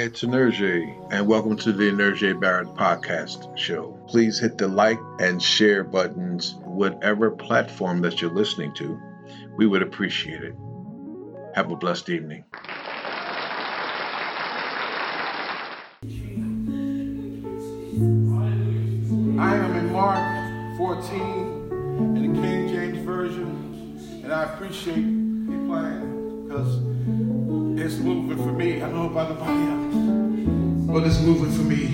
It's Energy, and welcome to the Energy Barrett podcast show. Please hit the like and share buttons, whatever platform that you're listening to. We would appreciate it. Have a blessed evening. I am in Mark 14 in the King James Version, and I appreciate you playing because it's moving for me. I don't know about nobody else, but it's moving for me.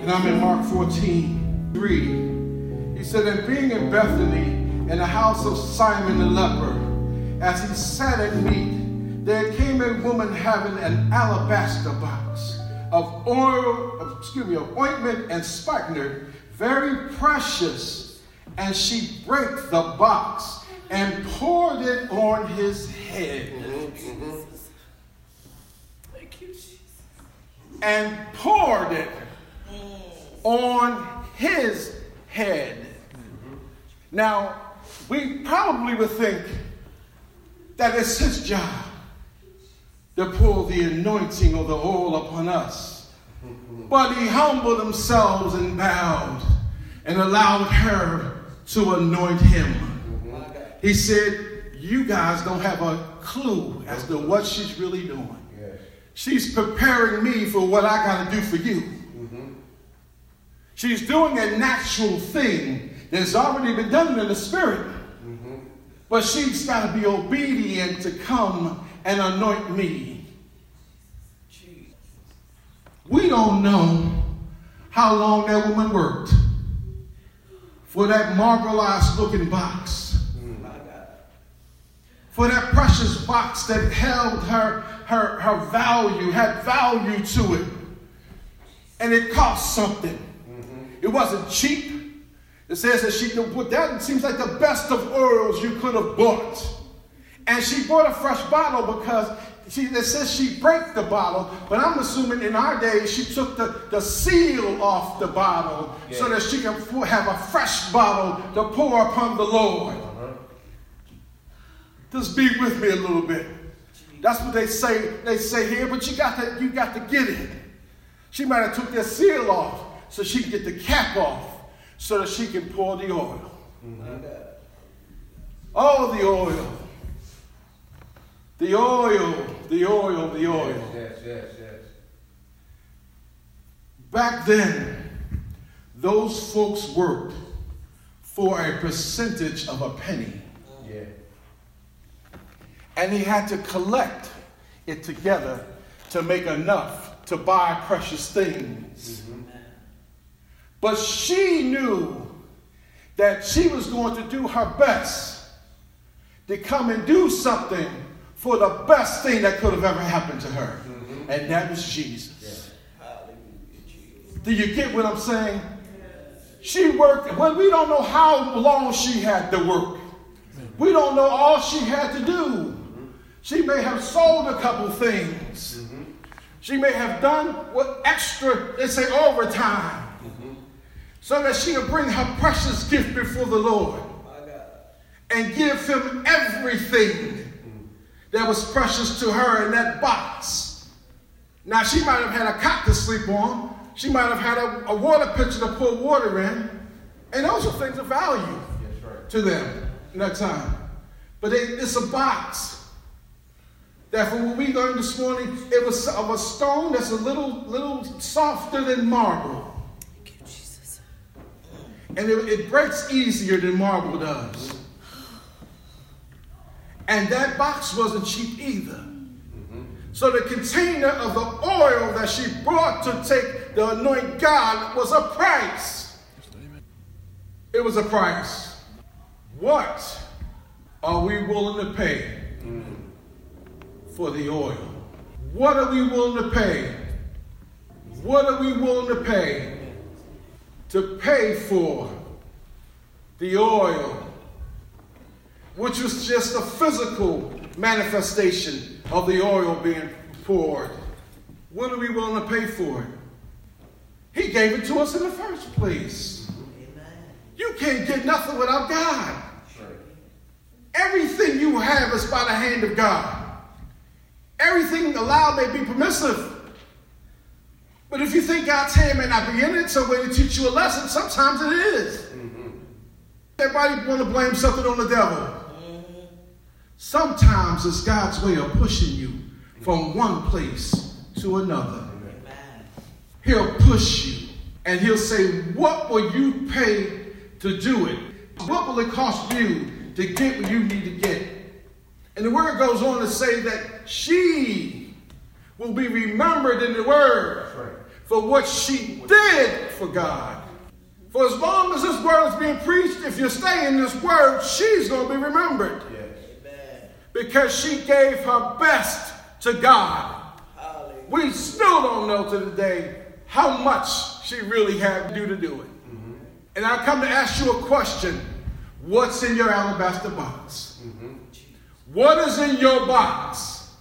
And I'm in Mark 14, 3. He said, And being in Bethany, in the house of Simon the leper, as he sat at meat, there came a woman having an alabaster box of oil, of, excuse me, of ointment and spikenard, very precious. And she broke the box and poured it on his head. Mm-hmm, mm-hmm. And poured it mm. on his head. Now, we probably would think that it's his job to pour the anointing of the oil upon us. But he humbled himself and bowed and allowed her to anoint him. He said, You guys don't have a clue as to what she's really doing. She's preparing me for what I got to do for you. Mm-hmm. She's doing a natural thing that's already been done in the spirit. Mm-hmm. But she's got to be obedient to come and anoint me. We don't know how long that woman worked for that marbleized looking box. For that precious box that held her, her, her value, had value to it. And it cost something. Mm-hmm. It wasn't cheap. It says that she could put that seems like the best of oils you could have bought. And she bought a fresh bottle because she it says she broke the bottle, but I'm assuming in our days she took the, the seal off the bottle yeah. so that she can have a fresh bottle to pour upon the Lord. Just be with me a little bit. That's what they say, they say here, but you got to you got to get it. She might have took that seal off so she can get the cap off so that she can pour the oil. Mm-hmm. Oh, the oil. The oil, the oil, the oil. Yes, yes, yes. Back then, those folks worked for a percentage of a penny. And he had to collect it together to make enough to buy precious things. Mm-hmm. But she knew that she was going to do her best to come and do something for the best thing that could have ever happened to her. Mm-hmm. And that was Jesus. Yeah. Do you get what I'm saying? She worked, well, we don't know how long she had to work. We don't know all she had to do. She may have sold a couple things. Mm-hmm. She may have done what extra, they say overtime so that she would bring her precious gift before the Lord and give him everything that was precious to her in that box. Now, she might have had a cot to sleep on, she might have had a, a water pitcher to pour water in, and those are things of value right. to them in that time. But it, it's a box. That from what we learned this morning, it was of a stone that's a little, little softer than marble and it, it breaks easier than marble does. And that box wasn't cheap either. So the container of the oil that she brought to take the anoint God was a price. It was a price. What are we willing to pay for the oil? What are we willing to pay? What are we willing to pay to pay for the oil, which was just a physical manifestation of the oil being poured. What are we willing to pay for it? He gave it to us in the first place. Amen. You can't get nothing without God. Everything you have is by the hand of God. Everything allowed may be permissive, But if you think God's hand may not be in it, some way to teach you a lesson, sometimes it is. Mm-hmm. Everybody want to blame something on the devil. Mm-hmm. Sometimes it's God's way of pushing you from one place to another. He'll push you and he'll say, What will you pay to do it? What will it cost you to get what you need to get? And the word goes on to say that she will be remembered in the word for what she did for God. For as long as this word is being preached, if you stay in this word, she's going to be remembered. Yes. Because she gave her best to God. We still don't know to the day how much she really had to do to do it. Mm-hmm. And I come to ask you a question What's in your alabaster box? Mm-hmm. What is in your box?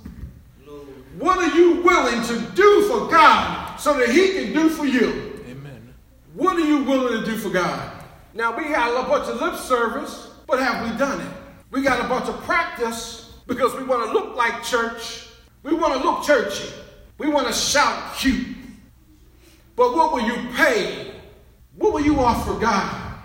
What are you willing to do for God so that He can do for you? Amen. What are you willing to do for God? Now, we got a bunch of lip service, but have we done it? We got a bunch of practice because we want to look like church. We want to look churchy. We want to shout cute. But what will you pay? What will you offer God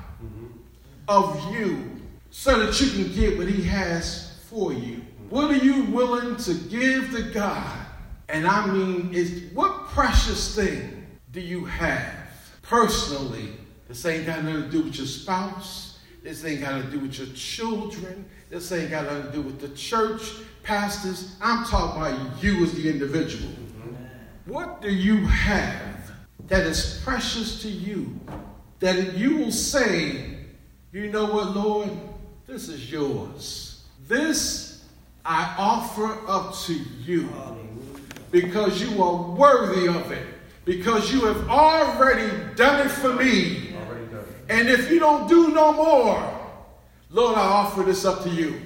of you so that you can get what He has for you? What are you willing to give to God? And I mean, is what precious thing do you have personally? This ain't got nothing to do with your spouse. This ain't got to do with your children. This ain't got nothing to do with the church, pastors. I'm talking about you as the individual. What do you have that is precious to you, that you will say, You know what, Lord? This is yours. This I offer up to you because you are worthy of it, because you have already done it for me. And if you don't do no more, Lord, I offer this up to you.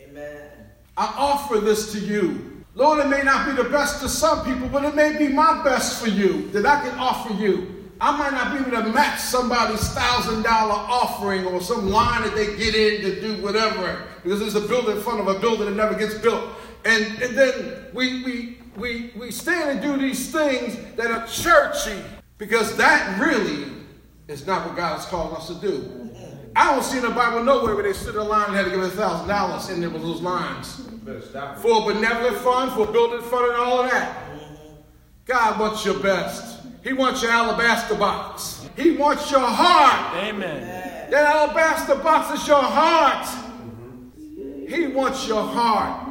Amen. I offer this to you. Lord, it may not be the best to some people, but it may be my best for you that I can offer you. I might not be able to match somebody's thousand dollar offering or some line that they get in to do whatever because there's a building in front of a building that never gets built. And, and then we, we, we, we stand and do these things that are churchy because that really is not what God has called us to do. I don't see in the Bible nowhere where they stood in line and had to give a thousand dollars in there with those lines. For a benevolent fund, for building fund, and all of that. God wants your best. He wants your alabaster box. He wants your heart. Amen. That alabaster box is your heart. He wants your heart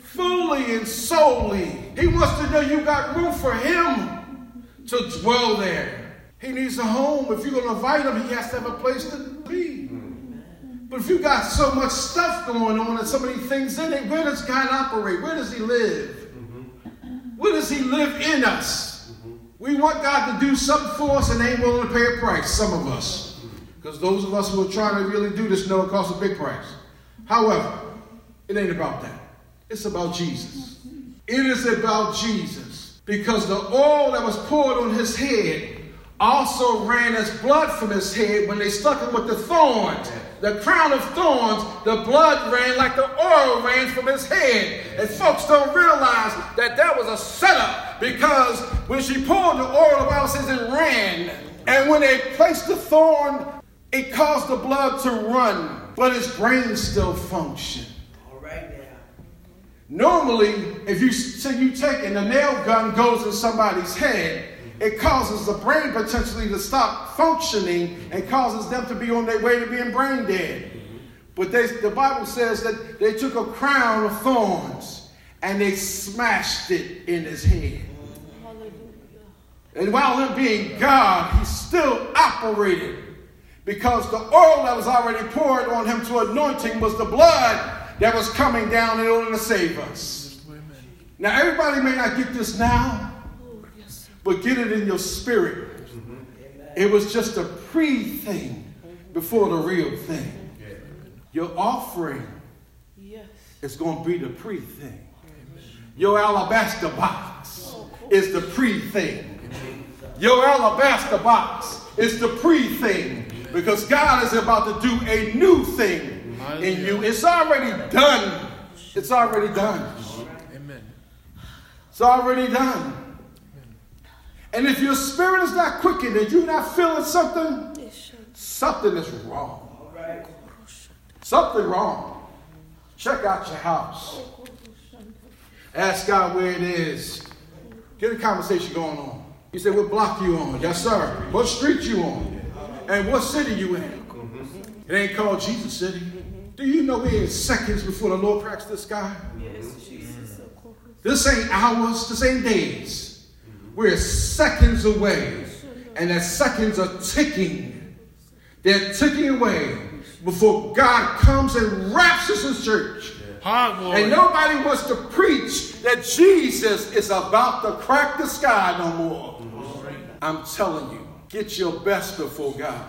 fully and solely. He wants to know you got room for him to dwell there. He needs a home. If you're going to invite him, he has to have a place to be. But if you got so much stuff going on and so many things in it, where does God operate? Where does He live? Where does He live in us? We want God to do something for us and ain't willing to pay a price, some of us. Because those of us who are trying to really do this know it costs a big price. However, it ain't about that. It's about Jesus. It is about Jesus. Because the oil that was poured on his head also ran as blood from his head when they stuck him with the thorns the crown of thorns, the blood ran like the oil ran from his head. And folks don't realize that that was a setup because when she poured the oil, the Bible says it ran. And when they placed the thorn, it caused the blood to run, but his brain still functioned. All right now. Normally, if you say you take and the nail gun goes in somebody's head, it causes the brain potentially to stop functioning and causes them to be on their way to being brain dead. But they, the Bible says that they took a crown of thorns and they smashed it in his head. And while him being God, he still operated because the oil that was already poured on him to anointing was the blood that was coming down in order to save us. Now, everybody may not get this now, but get it in your spirit. It was just a pre thing before the real thing. Your offering yes. is going to be the pre thing. Your alabaster box is the pre thing. Your alabaster box is the pre thing because God is about to do a new thing in you. It's already done. It's already done. Amen. It's already done. And if your spirit is not quickened and you're not feeling something, something is wrong. Something wrong. Check out your house. Ask God where it is. Get a conversation going on. You say, what block you on? Yes, sir. What street you on? And what city you in? It ain't called Jesus City. Do you know we're in seconds before the Lord cracks the sky? Yes, Jesus. This ain't hours, this ain't days. We're seconds away. And that seconds are ticking. They're ticking away before God comes and raptures his church. And nobody wants to preach that Jesus is about to crack the sky no more. I'm telling you, get your best before God.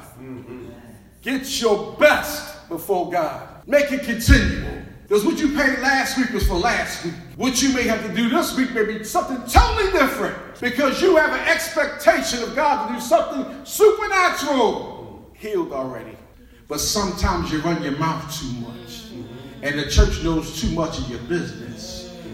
Get your best before God. Make it continual. Because what you paid last week was for last week. What you may have to do this week may be something totally different. Because you have an expectation of God to do something supernatural. Healed already. But sometimes you run your mouth too much. And the church knows too much of your business.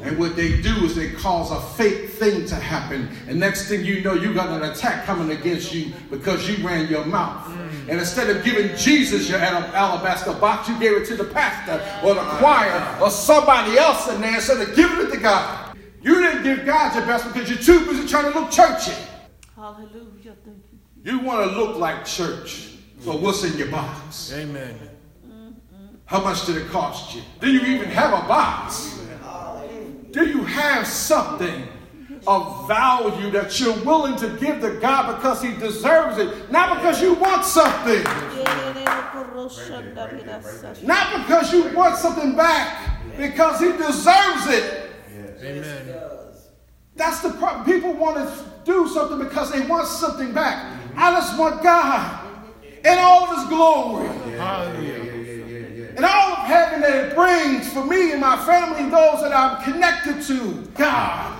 And what they do is they cause a fake thing to happen. And next thing you know, you got an attack coming against you because you ran your mouth. And instead of giving Jesus your alabaster box, you gave it to the pastor or the choir or somebody else in there instead of giving it to God. You didn't give God your best because you're too busy trying to look churchy. Hallelujah. You want to look like church. So what's in your box? Amen. How much did it cost you? Do you even have a box? Do you have something of value that you're willing to give to God because He deserves it? Not because you want something. Not because you want something back, because He deserves it. Amen. That's the problem. People want to do something because they want something back. I just want God in all of His glory. Hallelujah and all of heaven that it brings for me and my family those that I'm connected to. God.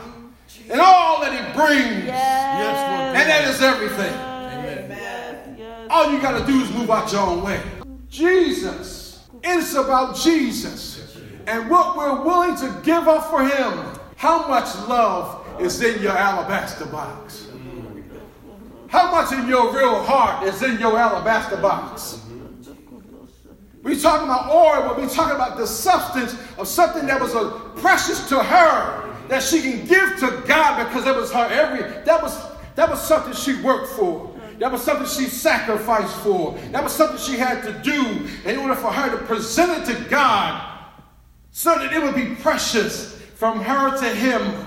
And all that He brings. Yes. and that is everything. Amen. All you got to do is move out your own way. Jesus. It's about Jesus. And what we're willing to give up for Him. How much love is in your alabaster box? How much in your real heart is in your alabaster box? We're talking about oil, but we're talking about the substance of something that was a precious to her that she can give to God because that was her every that was that was something she worked for. That was something she sacrificed for. That was something she had to do in order for her to present it to God so that it would be precious from her to him.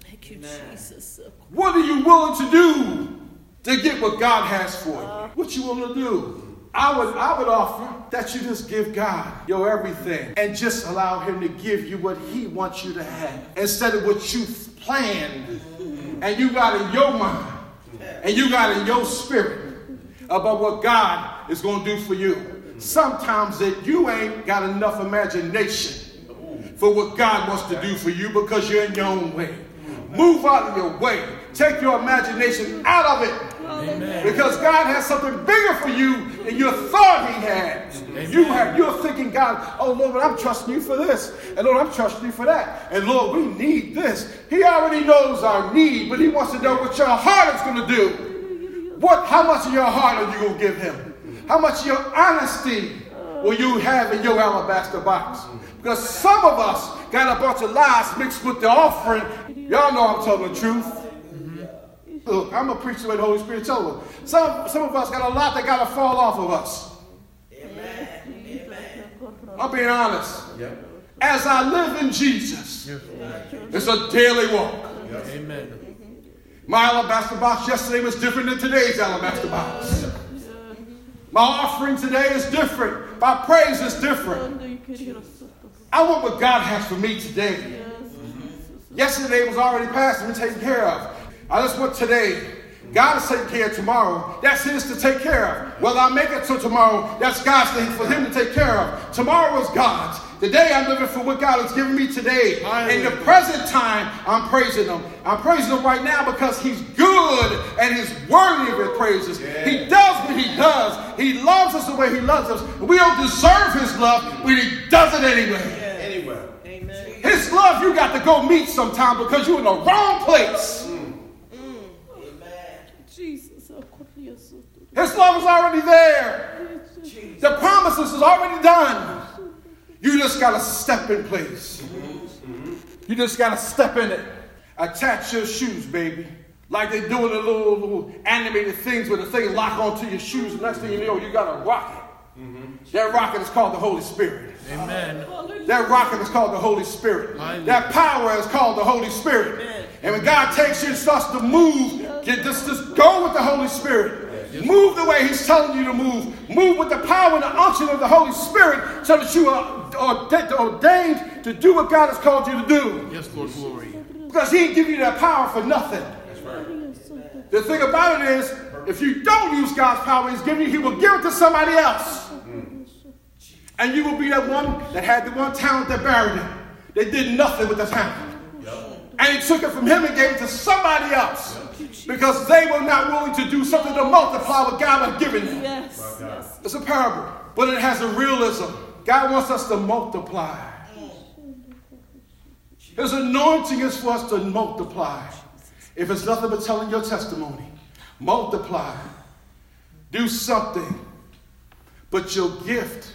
Thank you, Jesus. What are you willing to do to get what God has for you? Uh, what you willing to do? I would, I would offer that you just give God your everything and just allow Him to give you what He wants you to have instead of what you've planned and you got in your mind and you got in your spirit about what God is going to do for you. Sometimes that you ain't got enough imagination for what God wants to do for you because you're in your own way. Move out of your way. Take your imagination out of it Amen. Because God has something bigger for you than you thought He had. Amen. You have you're thinking, God, oh Lord, I'm trusting you for this, and Lord, I'm trusting you for that, and Lord, we need this. He already knows our need, but He wants to know what your heart is going to do. What? How much of your heart are you going to give Him? How much of your honesty will you have in your alabaster box? Because some of us got a bunch of lies mixed with the offering. Y'all know I'm telling the truth. Look, I'm a preacher the way the Holy Spirit told us. Some, some of us got a lot that got to fall off of us. Amen. Amen. I'm being honest. Yep. As I live in Jesus, it's a daily walk. Amen. My alabaster box yesterday was different than today's alabaster box. My offering today is different. My praise is different. I want what God has for me today. Yesterday was already past and taken care of. I just want today. God is taking care of tomorrow. That's His to take care of. Whether I make it to tomorrow, that's God's thing for Him to take care of. Tomorrow is God's. Today I'm living for what God has given me today. In the present time, I'm praising Him. I'm praising Him right now because He's good and He's worthy of His praises. Yeah. He does what He does. He loves us the way He loves us. We don't deserve His love, but He does it anyway. Yeah. Anyway. Amen. His love you got to go meet sometime because you're in the wrong place. His love is already there. The promises is already done. You just got to step in place. You just got to step in it. Attach your shoes, baby. Like they do in the little, little animated things where the thing lock onto your shoes. And next thing you know, you got a rocket. That rocket is called the Holy Spirit. Amen. That rocket is called the Holy Spirit. Hallelujah. That power is called the Holy Spirit. And when God takes you and starts to move, get just, just go with the Holy Spirit. Move the way He's telling you to move. Move with the power and the unction of the Holy Spirit so that you are ordained to do what God has called you to do. Yes, Lord, glory. Because He didn't give you that power for nothing. That's right. The thing about it is, if you don't use God's power He's giving you, He will give it to somebody else. Mm. And you will be that one that had the one talent that buried it. They did nothing with the talent. And he took it from him and gave it to somebody else. Because they were not willing to do something to multiply what God had given them. Yes. Yes. It's a parable, but it has a realism. God wants us to multiply. His anointing is for us to multiply. If it's nothing but telling your testimony, multiply. Do something. But your gift,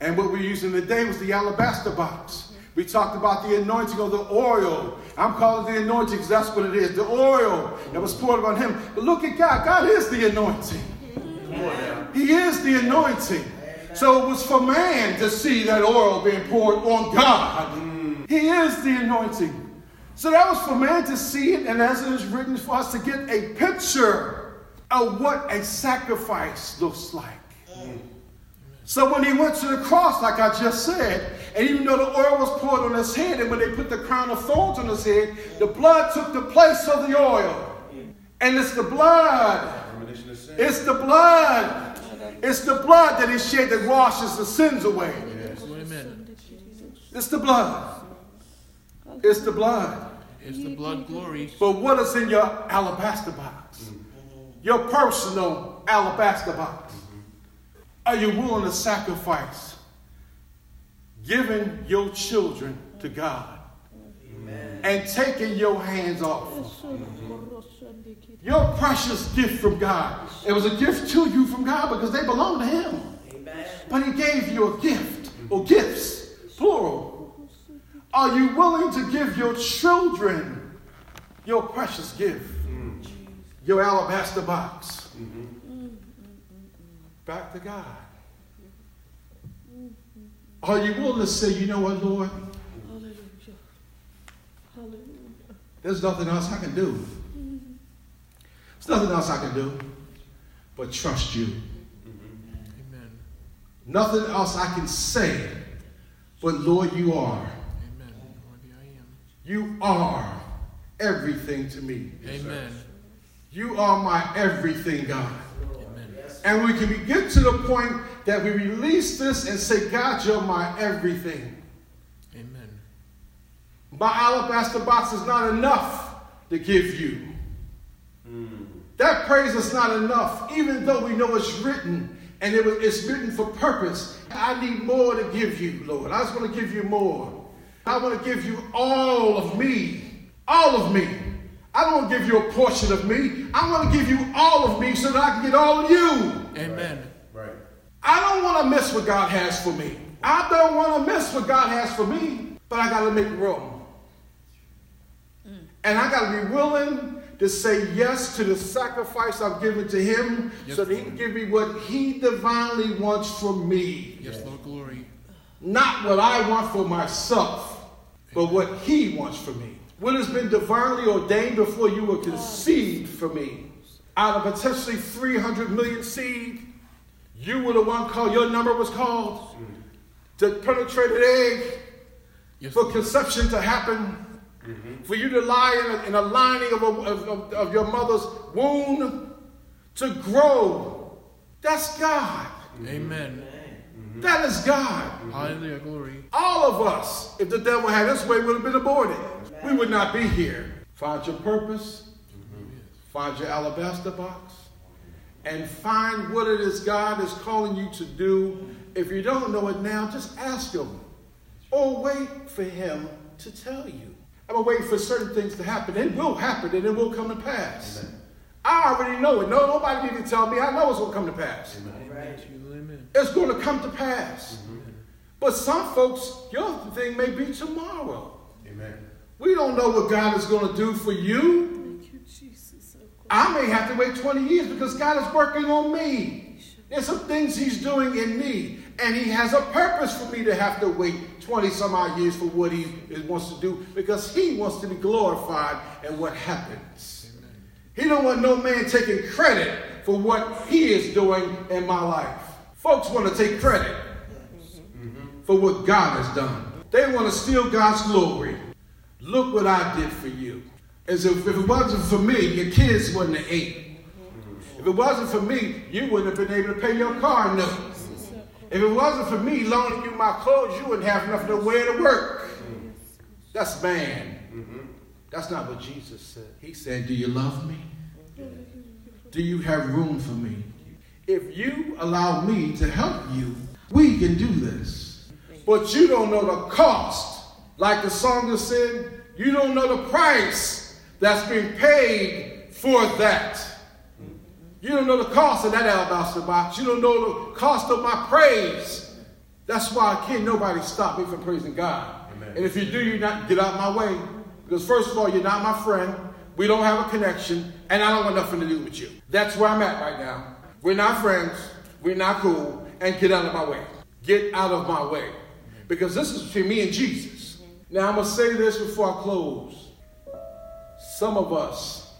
and what we're using today was the alabaster box. We talked about the anointing of the oil. I'm calling the anointing because that's what it is. The oil that was poured on him. But look at God. God is the anointing. He is the anointing. So it was for man to see that oil being poured on God. He is the anointing. So that was for man to see it, and as it is written for us to get a picture of what a sacrifice looks like. So when he went to the cross, like I just said, and even though the oil was poured on his head, and when they put the crown of thorns on his head, the blood took the place of the oil. And it's the blood. It's the blood. It's the blood that he shed that washes the sins away. It's the blood. It's the blood. It's the blood glory. But what is in your alabaster box? Your personal alabaster box. Are you willing to sacrifice giving your children to God and taking your hands off? Your precious gift from God. It was a gift to you from God because they belong to Him. But He gave you a gift or gifts, plural. Are you willing to give your children your precious gift? Mm. Your alabaster box. Mm-hmm. Back to God. Are you willing to say, you know what, Lord? Hallelujah. Hallelujah. There's nothing else I can do. There's nothing else I can do but trust you. Amen. Nothing else I can say but, Lord, you are. Amen. Worthy I am. You are everything to me. Amen. You are my everything, God. Amen. And we can be- get to the point that we release this and say, God, you're my everything. Amen. My alabaster box is not enough to give you. Hmm. That praise is not enough, even though we know it's written and it was, it's written for purpose. I need more to give you, Lord. I just want to give you more. I want to give you all of me. All of me. I don't want to give you a portion of me. I want to give you all of me so that I can get all of you. Amen. Right. I don't want to miss what God has for me. I don't want to miss what God has for me, but I got to make room. Mm. And I got to be willing to say yes to the sacrifice I've given to Him Yes, so that He can give me what He divinely wants for me. Yes, Lord, glory. Not what I want for myself, but what He wants for me. What has been divinely ordained before you were conceived for me. Out of potentially 300 million seed, you were the one called, your number was called to penetrate an egg Yes, for conception to happen, mm-hmm. for you to lie in a, in a lining of, a, of, of- of your mother's womb, to grow. That's God. Mm-hmm. Amen. Mm-hmm. That is God. Hallelujah, glory. All of us, if the devil had his way, would have been aborted. We would not be here. Find your purpose, mm-hmm. find your alabaster box, and find what it is God is calling you to do. If you don't know it now, just ask Him. Or wait for Him to tell you. I'm waiting for certain things to happen. It will happen and it will come to pass. I already know it. No, nobody need to tell me. I know it's going to come to pass. Amen. It's going to come to pass. Mm-hmm. But some folks, your thing may be tomorrow. Amen. We don't know what God is going to do for you. You, Jesus. I may have to wait 20 years because God is working on me. There's some things He's doing in me, and He has a purpose for me to have to wait 20 some odd years for what He wants to do because He wants to be glorified in what happens. He don't want no man taking credit for what He is doing in my life. Folks want to take credit mm-hmm. for what God has done. They want to steal God's glory. Look what I did for you. As if, if it wasn't for me, your kids wouldn't have ate. If it wasn't for me, you wouldn't have been able to pay your car note. If it wasn't for me loaning you my clothes, you wouldn't have nothing to wear to work. That's man. That's not what Jesus said. He said, Do you love me? Do you have room for me? If you allow me to help you, we can do this. But you don't know the cost. Like the song said, you don't know the price that's been paid for that. You don't know the cost of that alabaster box. You don't know the cost of my praise. That's why I can't nobody stop me from praising God. Amen. And if you do, you not get out my way. Because first of all, you're not my friend. We don't have a connection, and I don't want nothing to do with you. That's where I'm at right now. We're not friends. We're not cool. And get out of my way. Get out of my way. Because this is between me and Jesus. Now I'm gonna say this before I close. Some of us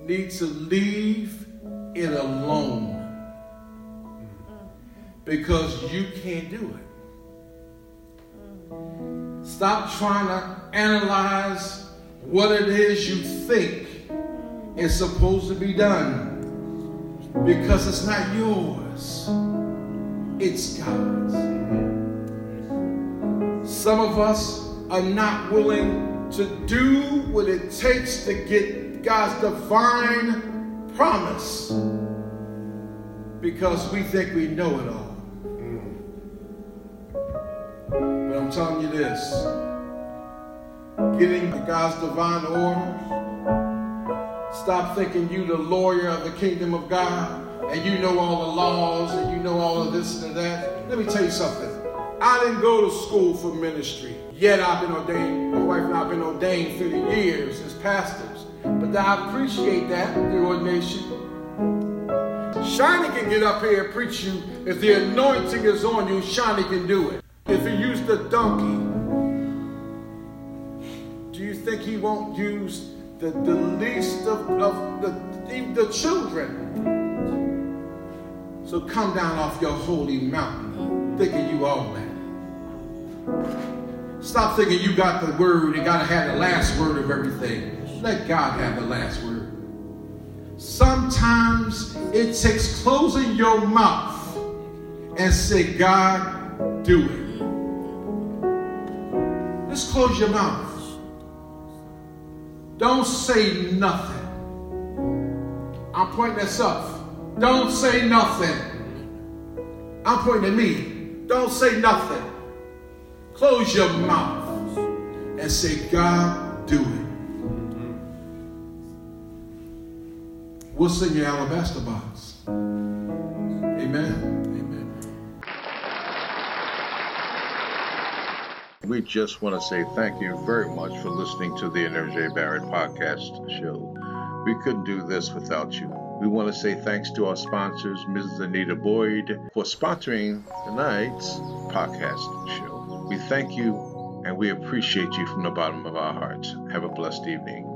need to leave it alone because you can't do it. Stop trying to analyze what it is you think is supposed to be done because it's not yours, it's God's. Some of us are not willing to do what it takes to get God's divine promise because we think we know it all. But I'm telling you this getting God's divine order, stop thinking you the lawyer of the kingdom of God and you know all the laws and you know all of this and that. Let me tell you something. I didn't go to school for ministry. Yet I've been ordained, my wife and I have been ordained through the years as pastors. But I appreciate that, the ordination. Shiny can get up here and preach you. If the anointing is on you, Shiny can do it. If he used the donkey, do you think he won't use the, the least of, of the, the children? So come down off your holy mountain thinking you all that. Stop thinking you got the word and got to have the last word of everything. Let God have the last word. Sometimes it takes closing your mouth and say, God, do it. Just close your mouth. Don't say nothing. I'm pointing at self. Don't say nothing. I'm pointing at me. Don't say nothing. Close your mouth and say, God, do it. What's in your alabaster box? Amen. Amen. We just want to say thank you very much for listening to the Energy Barrett podcast show. We couldn't do this without you. We want to say thanks to our sponsors, Mrs. Anita Boyd, for sponsoring tonight's podcast show. We thank you and we appreciate you from the bottom of our hearts. Have a blessed evening.